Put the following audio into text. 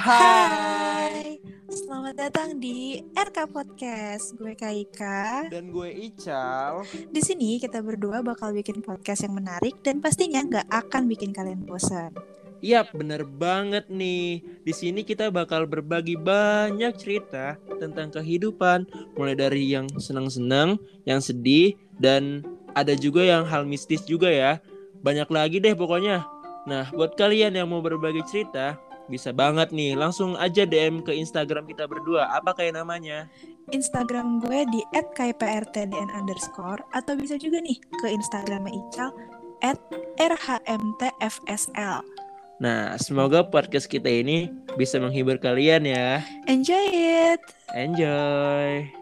Hai, selamat datang di RK Podcast. Gue Kaika. Dan gue Ical. Di sini kita berdua bakal bikin podcast yang menarik dan pastinya nggak akan bikin kalian bosan. Yap, bener banget nih. Di sini kita bakal berbagi banyak cerita tentang kehidupan, mulai dari yang senang-senang, yang sedih, dan ada juga yang hal mistis juga ya. Banyak lagi deh pokoknya. Nah, buat kalian yang mau berbagi cerita, bisa banget nih, langsung aja DM ke Instagram kita berdua. Apa kayak namanya? Instagram gue di @kprtdn underscore atau bisa juga nih ke Instagramnya Ical @rhmtfsl. Nah, semoga podcast kita ini bisa menghibur kalian ya. Enjoy it! Enjoy!